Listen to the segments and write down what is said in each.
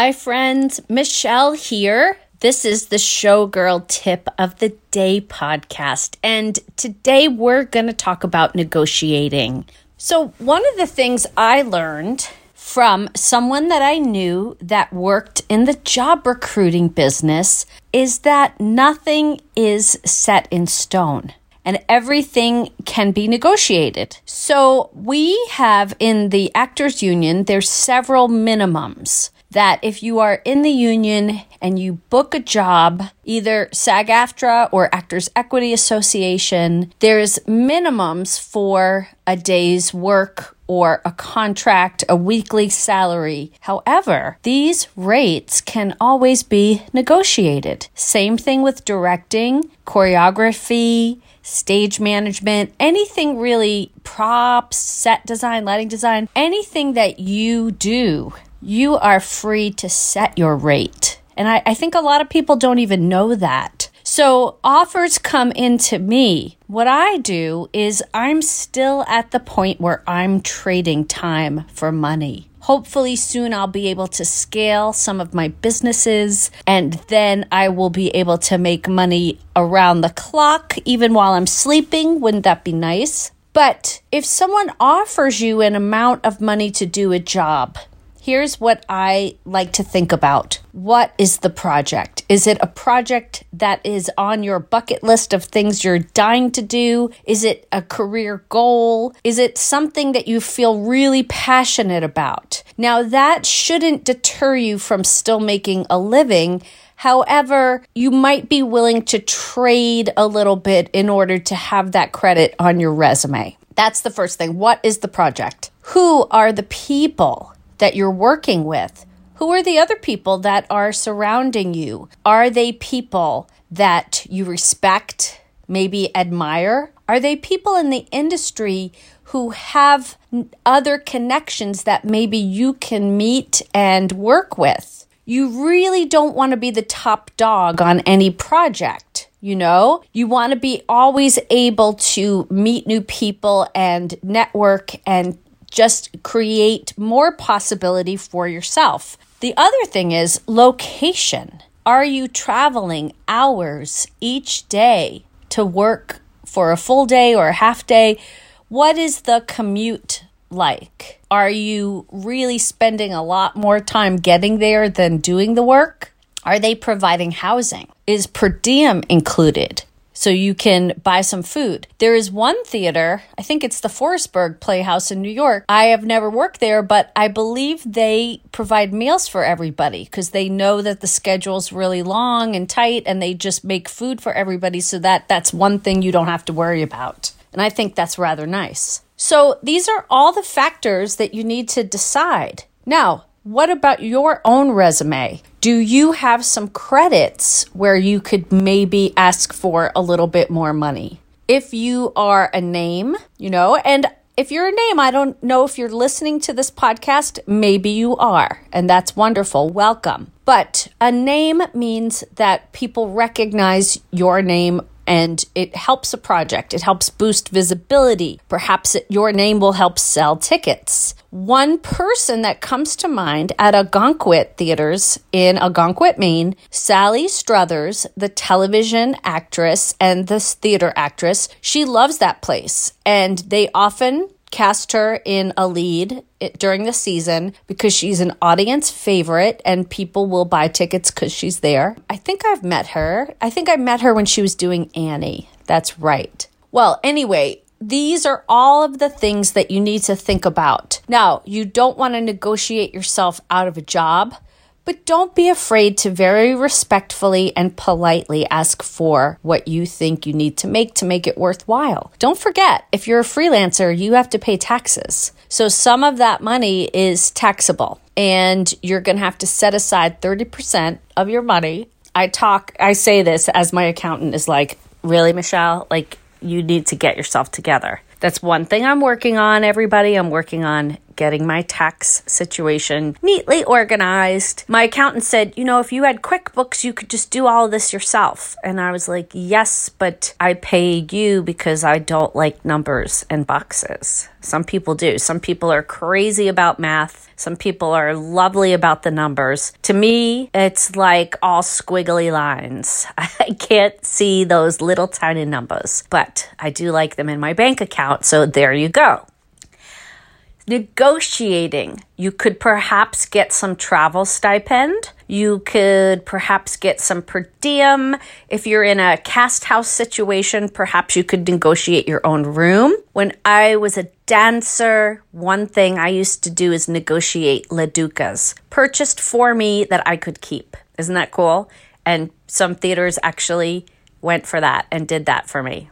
Hi, friends. Michelle here. This is the Showgirl Tip of the Day podcast. And today we're going to talk about negotiating. So, one of the things I learned from someone that I knew that worked in the job recruiting business is that nothing is set in stone and everything can be negotiated. So, we have in the Actors Union, there's several minimums that if you are in the union and you book a job, either SAG AFTRA or Actors Equity Association, there's minimums for a day's work or a contract, a weekly salary. However, these rates can always be negotiated. Same thing with directing, choreography, stage management, anything really props, set design, lighting design, anything that you do you are free to set your rate. And I, I, think a lot of people don't even know that. So offers come into me. What I do is I'm still at the point where I'm trading time for money. Hopefully, soon I'll be able to scale some of my businesses and then I will be able to make money around the clock, even while I'm sleeping. Wouldn't that be nice? But if someone offers you an amount of money to do a job, Here's what I like to think about. What is the project? Is it a project that is on your bucket list of things you're dying to do? Is it a career goal? Is it something that you feel really passionate about? Now, that shouldn't deter you from still making a living. However, you might be willing to trade a little bit in order to have that credit on your resume. That's the first thing. What is the project? Who are the people? That you're working with? Who are the other people that are surrounding you? Are they people that you respect, maybe admire? Are they people in the industry who have other connections that maybe you can meet and work with? You really don't want to be the top dog on any project. You know, you want to be always able to meet new people and network and just create more possibility for yourself. The other thing is location. Are you traveling hours each day to work for a full day or a half day? What is the commute like? Are you really spending a lot more time getting there than doing the work? Are they providing housing? Is per diem included? So you can buy some food. There is one theater, I think it's the Forestburgh Playhouse in New York. I have never worked there, but I believe they provide meals for everybody because they know that the schedule's really long and tight and they just make food for everybody so that that's one thing you don't have to worry about. And I think that's rather nice. So these are all the factors that you need to decide. Now, what about your own resume? Do you have some credits where you could maybe ask for a little bit more money? If you are a name, you know, and if you're a name, I don't know if you're listening to this podcast, maybe you are, and that's wonderful. Welcome. But a name means that people recognize your name and it helps a project. It helps boost visibility. Perhaps it, your name will help sell tickets. One person that comes to mind at Ogunquit Theaters in Ogunquit, Maine, Sally Struthers, the television actress and the theater actress, she loves that place. And they often cast her in a lead during the season because she's an audience favorite and people will buy tickets because she's there. I think I've met her. I think I met her when she was doing Annie. That's right. Well, anyway, these are all of the things that you need to think about. Now, you don't want to negotiate yourself out of a job but don't be afraid to very respectfully and politely ask for what you think you need to make to make it worthwhile. Don't forget, if you're a freelancer, you have to pay taxes. So some of that money is taxable and you're going to have to set aside 30% of your money. I talk, I say this as my accountant is like, really, Michelle? Like, you need to get yourself together. That's one thing I'm working on, everybody. I'm working on getting my tax situation neatly organized. My accountant said, You know, if you had QuickBooks, you could just do all of this yourself. And I was like, Yes, but I pay you because I don't like numbers and boxes. Some people do. Some people are crazy about math. Some people are lovely about the numbers. To me, it's like all squiggly lines. I can't see those little tiny numbers, but I do like them in my bank account. So there you go. Negotiating. You could perhaps get some travel stipend. You could perhaps get some per diem. If you're in a cast house situation, perhaps you could negotiate your own room. When I was a dancer, one thing I used to do is negotiate LaDucas, purchased for me that I could keep. Isn't that cool? And some theaters actually went for that and did that for me.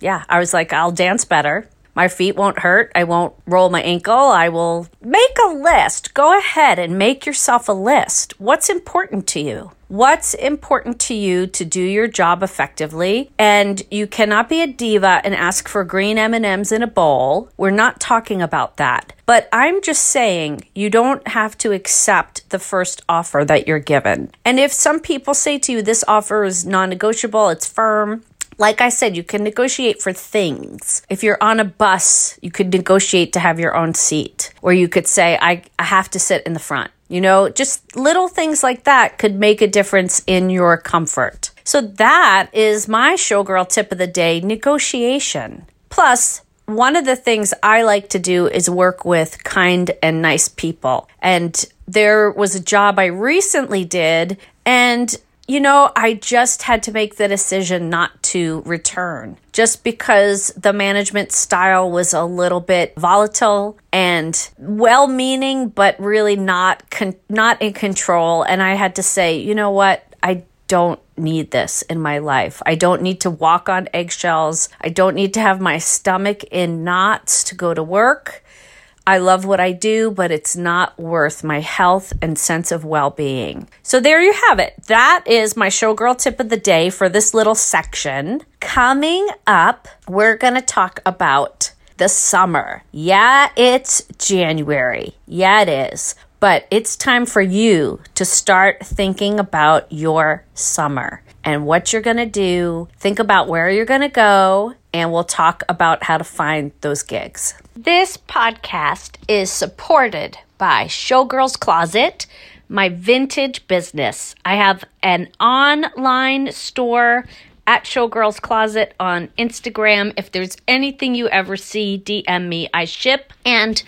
Yeah, I was like, I'll dance better. My feet won't hurt. I won't roll my ankle. I will make a list. Go ahead and make yourself a list. What's important to you? What's important to you to do your job effectively? And you cannot be a diva and ask for green M&Ms in a bowl. We're not talking about that. But I'm just saying you don't have to accept the first offer that you're given. And if some people say to you this offer is non-negotiable, it's firm, like I said, you can negotiate for things. If you're on a bus, you could negotiate to have your own seat, or you could say, I, I have to sit in the front. You know, just little things like that could make a difference in your comfort. So that is my showgirl tip of the day negotiation. Plus, one of the things I like to do is work with kind and nice people. And there was a job I recently did, and you know, I just had to make the decision not to return just because the management style was a little bit volatile and well-meaning but really not con- not in control and I had to say, you know what? I don't need this in my life. I don't need to walk on eggshells. I don't need to have my stomach in knots to go to work. I love what I do, but it's not worth my health and sense of well being. So there you have it. That is my showgirl tip of the day for this little section. Coming up, we're going to talk about the summer. Yeah, it's January. Yeah, it is. But it's time for you to start thinking about your summer and what you're going to do. Think about where you're going to go, and we'll talk about how to find those gigs. This podcast is supported by Showgirls Closet, my vintage business. I have an online store at Showgirls Closet on Instagram. If there's anything you ever see, DM me. I ship and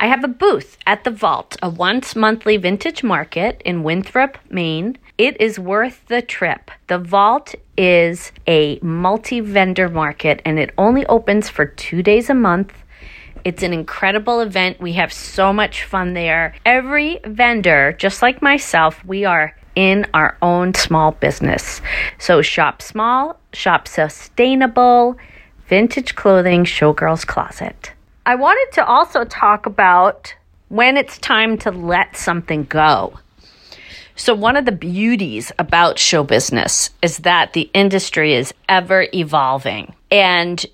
I have a booth at the Vault, a once monthly vintage market in Winthrop, Maine. It is worth the trip. The Vault is a multi vendor market and it only opens for two days a month it's an incredible event. We have so much fun there. Every vendor, just like myself, we are in our own small business. So shop small, shop sustainable, vintage clothing, Showgirls Closet. I wanted to also talk about when it's time to let something go. So, one of the beauties about show business is that the industry is ever evolving. And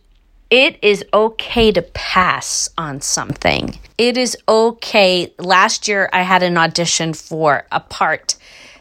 it is okay to pass on something. It is okay. Last year, I had an audition for a part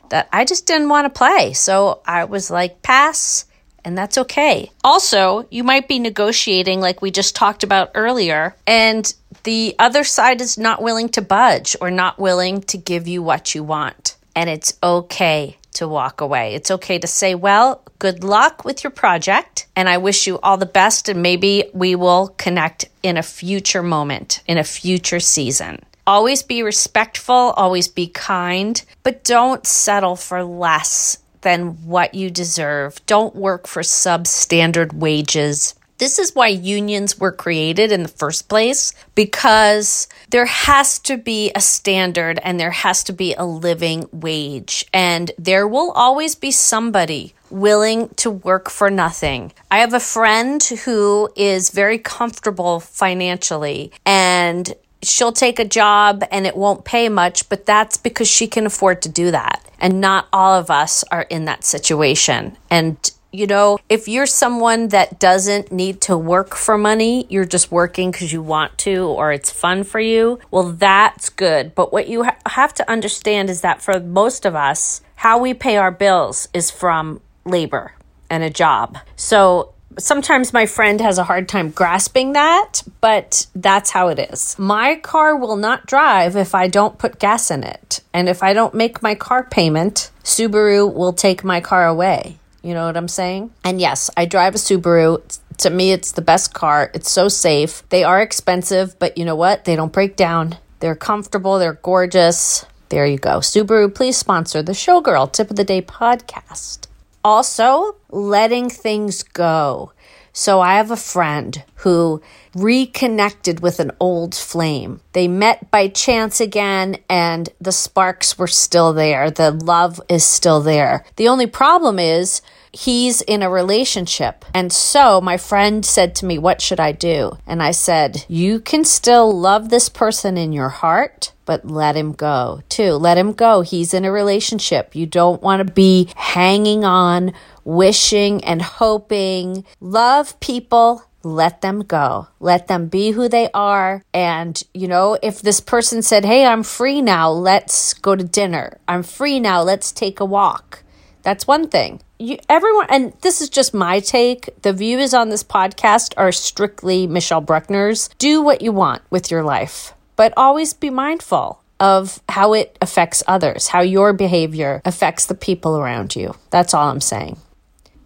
that I just didn't want to play. So I was like, pass, and that's okay. Also, you might be negotiating, like we just talked about earlier, and the other side is not willing to budge or not willing to give you what you want. And it's okay to walk away. It's okay to say, well, good luck with your project, and I wish you all the best, and maybe we will connect in a future moment, in a future season. Always be respectful, always be kind, but don't settle for less than what you deserve. Don't work for substandard wages. This is why unions were created in the first place because there has to be a standard and there has to be a living wage. And there will always be somebody willing to work for nothing. I have a friend who is very comfortable financially and she'll take a job and it won't pay much, but that's because she can afford to do that. And not all of us are in that situation. And You know, if you're someone that doesn't need to work for money, you're just working because you want to or it's fun for you, well, that's good. But what you ha- have to understand is that for most of us, how we pay our bills is from labor and a job. So sometimes my friend has a hard time grasping that, but that's how it is. My car will not drive if I don't put gas in it. And if I don't make my car payment, Subaru will take my car away. You know what I'm saying? And yes, I drive a Subaru. To me, it's the best car. It's so safe. They are expensive, but you know what? They don't break down. They're comfortable, they're gorgeous. There you go. Subaru, please sponsor the Showgirl Tip of the Day podcast. Also, letting things go. So I have a friend who reconnected with an old flame. They met by chance again and the sparks were still there. The love is still there. The only problem is he's in a relationship. And so my friend said to me, What should I do? And I said, You can still love this person in your heart. But let him go too. Let him go. He's in a relationship. You don't want to be hanging on, wishing and hoping. Love people let them go. Let them be who they are. And, you know, if this person said, Hey, I'm free now, let's go to dinner. I'm free now, let's take a walk. That's one thing. You, everyone, and this is just my take. The views on this podcast are strictly Michelle Bruckner's. Do what you want with your life, but always be mindful of how it affects others, how your behavior affects the people around you. That's all I'm saying.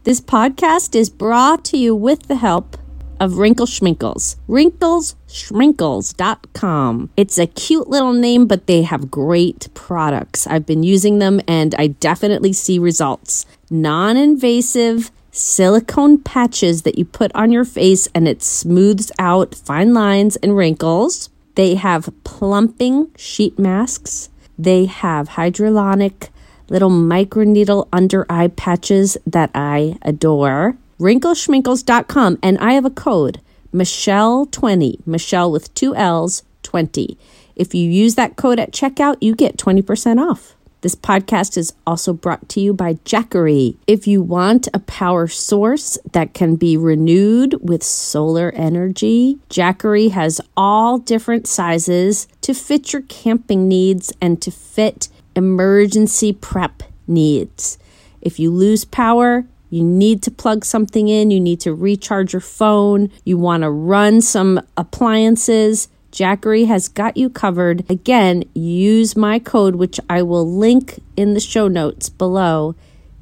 This podcast is brought to you with the help of Wrinkles Schminkles. WrinklesSchminkles.com. It's a cute little name, but they have great products. I've been using them and I definitely see results. Non invasive silicone patches that you put on your face and it smooths out fine lines and wrinkles. They have plumping sheet masks. They have hyaluronic little microneedle under eye patches that I adore wrinklesschminkles.com, and I have a code, Michelle20, Michelle with two L's, 20. If you use that code at checkout, you get 20% off. This podcast is also brought to you by Jackery. If you want a power source that can be renewed with solar energy, Jackery has all different sizes to fit your camping needs and to fit emergency prep needs. If you lose power, you need to plug something in, you need to recharge your phone, you want to run some appliances. Jackery has got you covered. Again, use my code, which I will link in the show notes below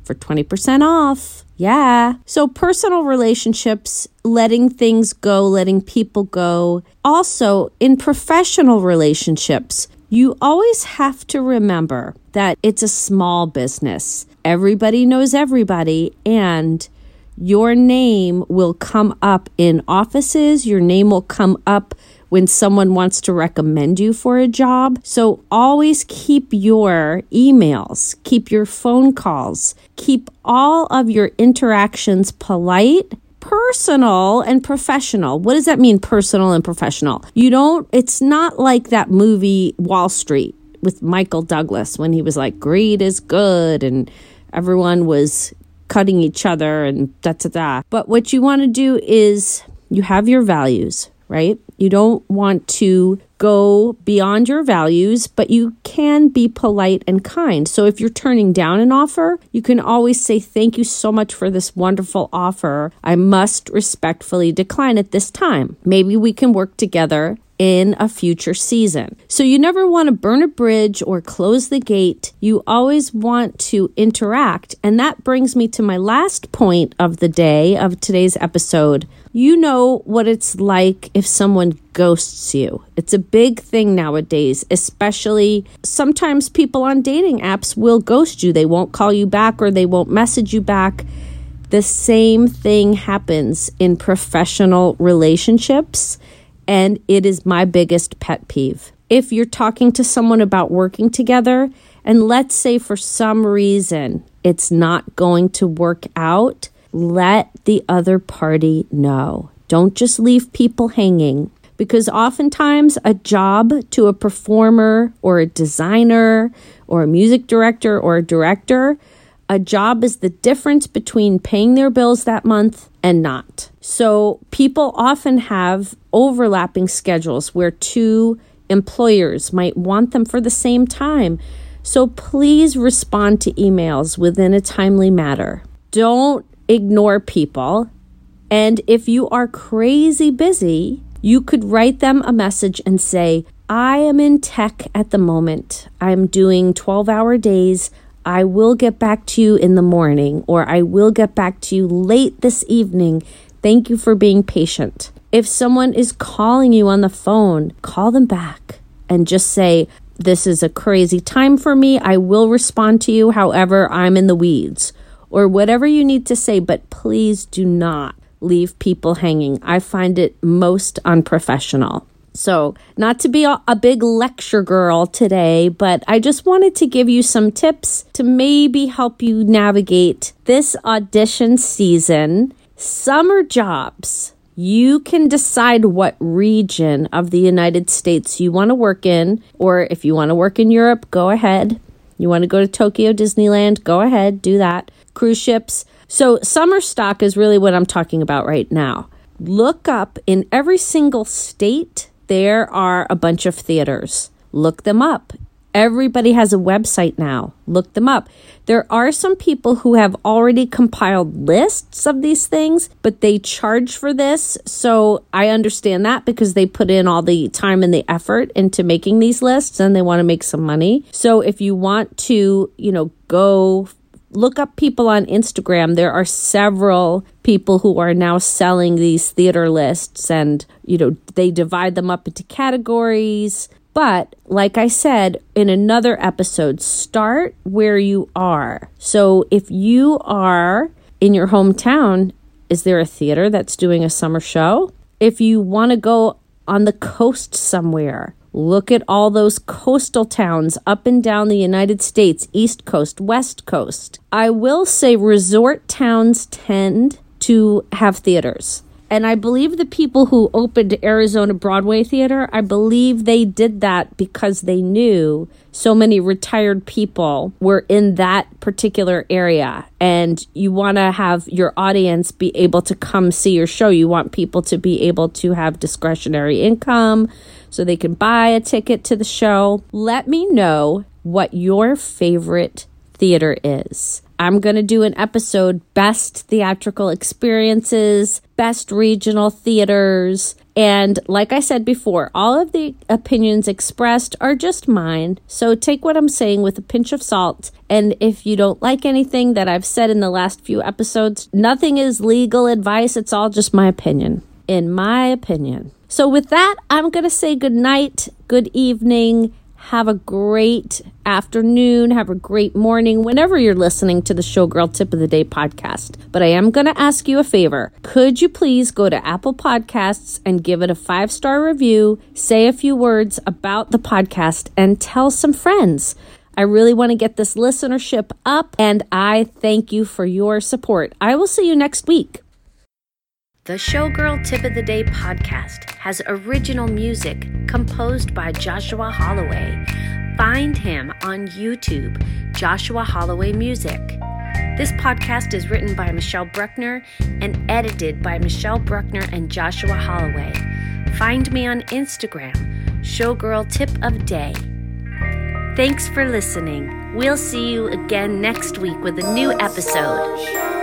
for 20% off. Yeah. So, personal relationships, letting things go, letting people go. Also, in professional relationships, you always have to remember that it's a small business everybody knows everybody and your name will come up in offices, your name will come up when someone wants to recommend you for a job. So always keep your emails, keep your phone calls, keep all of your interactions polite. Personal and professional. What does that mean, personal and professional? You don't, it's not like that movie Wall Street with Michael Douglas when he was like, greed is good and everyone was cutting each other and da da da. But what you want to do is you have your values, right? You don't want to go beyond your values, but you can be polite and kind. So if you're turning down an offer, you can always say, Thank you so much for this wonderful offer. I must respectfully decline at this time. Maybe we can work together in a future season. So you never want to burn a bridge or close the gate. You always want to interact. And that brings me to my last point of the day of today's episode. You know what it's like if someone ghosts you. It's a big thing nowadays, especially sometimes people on dating apps will ghost you. They won't call you back or they won't message you back. The same thing happens in professional relationships and it is my biggest pet peeve. If you're talking to someone about working together, and let's say for some reason it's not going to work out, let the other party know. Don't just leave people hanging because oftentimes a job to a performer or a designer or a music director or a director, A job is the difference between paying their bills that month and not. So people often have overlapping schedules where two employers might want them for the same time. So please respond to emails within a timely manner. Don't ignore people. And if you are crazy busy, you could write them a message and say, I am in tech at the moment. I'm doing 12 hour days. I will get back to you in the morning, or I will get back to you late this evening. Thank you for being patient. If someone is calling you on the phone, call them back and just say, This is a crazy time for me. I will respond to you. However, I'm in the weeds, or whatever you need to say, but please do not leave people hanging. I find it most unprofessional. So, not to be a, big lecture girl today, but I just wanted to give you some tips to maybe help you navigate this audition season. Summer jobs. You can decide what region of the United States you want to work in, or if you want to work in Europe, go ahead. You want to go to Tokyo Disneyland, go ahead, do that. Cruise ships. So, summer stock is really what I'm talking about right now. Look up in every single state there are a bunch of theaters. Look them up. Everybody has a website now. Look them up. There are some people who have already compiled lists of these things, but they charge for this. So I understand that because they put in all the time and the effort into making these lists and they want to make some money. So if you want to, you know, go look up people on Instagram. There are several people who are now selling these theater lists and, you know, they divide them up into categories. But like I said in another episode, start where you are. So if you are in your hometown, is there a theater that's doing a summer show? If you want to go on the coast somewhere, Look at all those coastal towns up and down the United States, East Coast, West Coast. I will say resort towns tend to have theaters. And I believe the people who opened Arizona Broadway Theater, I believe they did that because they knew so many retired people were in that particular area. And you want to have your audience be able to come see your show. You want people to be able to have discretionary income so they can buy a ticket to the show. Let me know what your favorite theater is. I'm going to do an episode best theatrical experiences, best regional theaters. And like I said before, all of the opinions expressed are just mine. So take what I'm saying with a pinch of salt. And if you don't like anything that I've said in the last few episodes, nothing is legal advice. It's all just my opinion. In my opinion. So with that, I'm going to say good night, good evening have a great afternoon. Have a great morning whenever you're listening to the Showgirl Tip of the Day podcast. But I am going to ask you a favor. Could you please go to Apple Podcasts and give it a five star review, say a few words about the podcast, and tell some friends? I really want to get this listenership up, and I thank you for your support. I will see you next week. The Showgirl Tip of the Day podcast has original music composed by Joshua Holloway. Find him on YouTube, Joshua Holloway Music. This podcast is written by Michelle Bruckner and edited by Michelle Bruckner and Joshua Holloway. Find me on Instagram, Showgirl Tip of Day. Thanks for listening. We'll see you again next week with a new episode.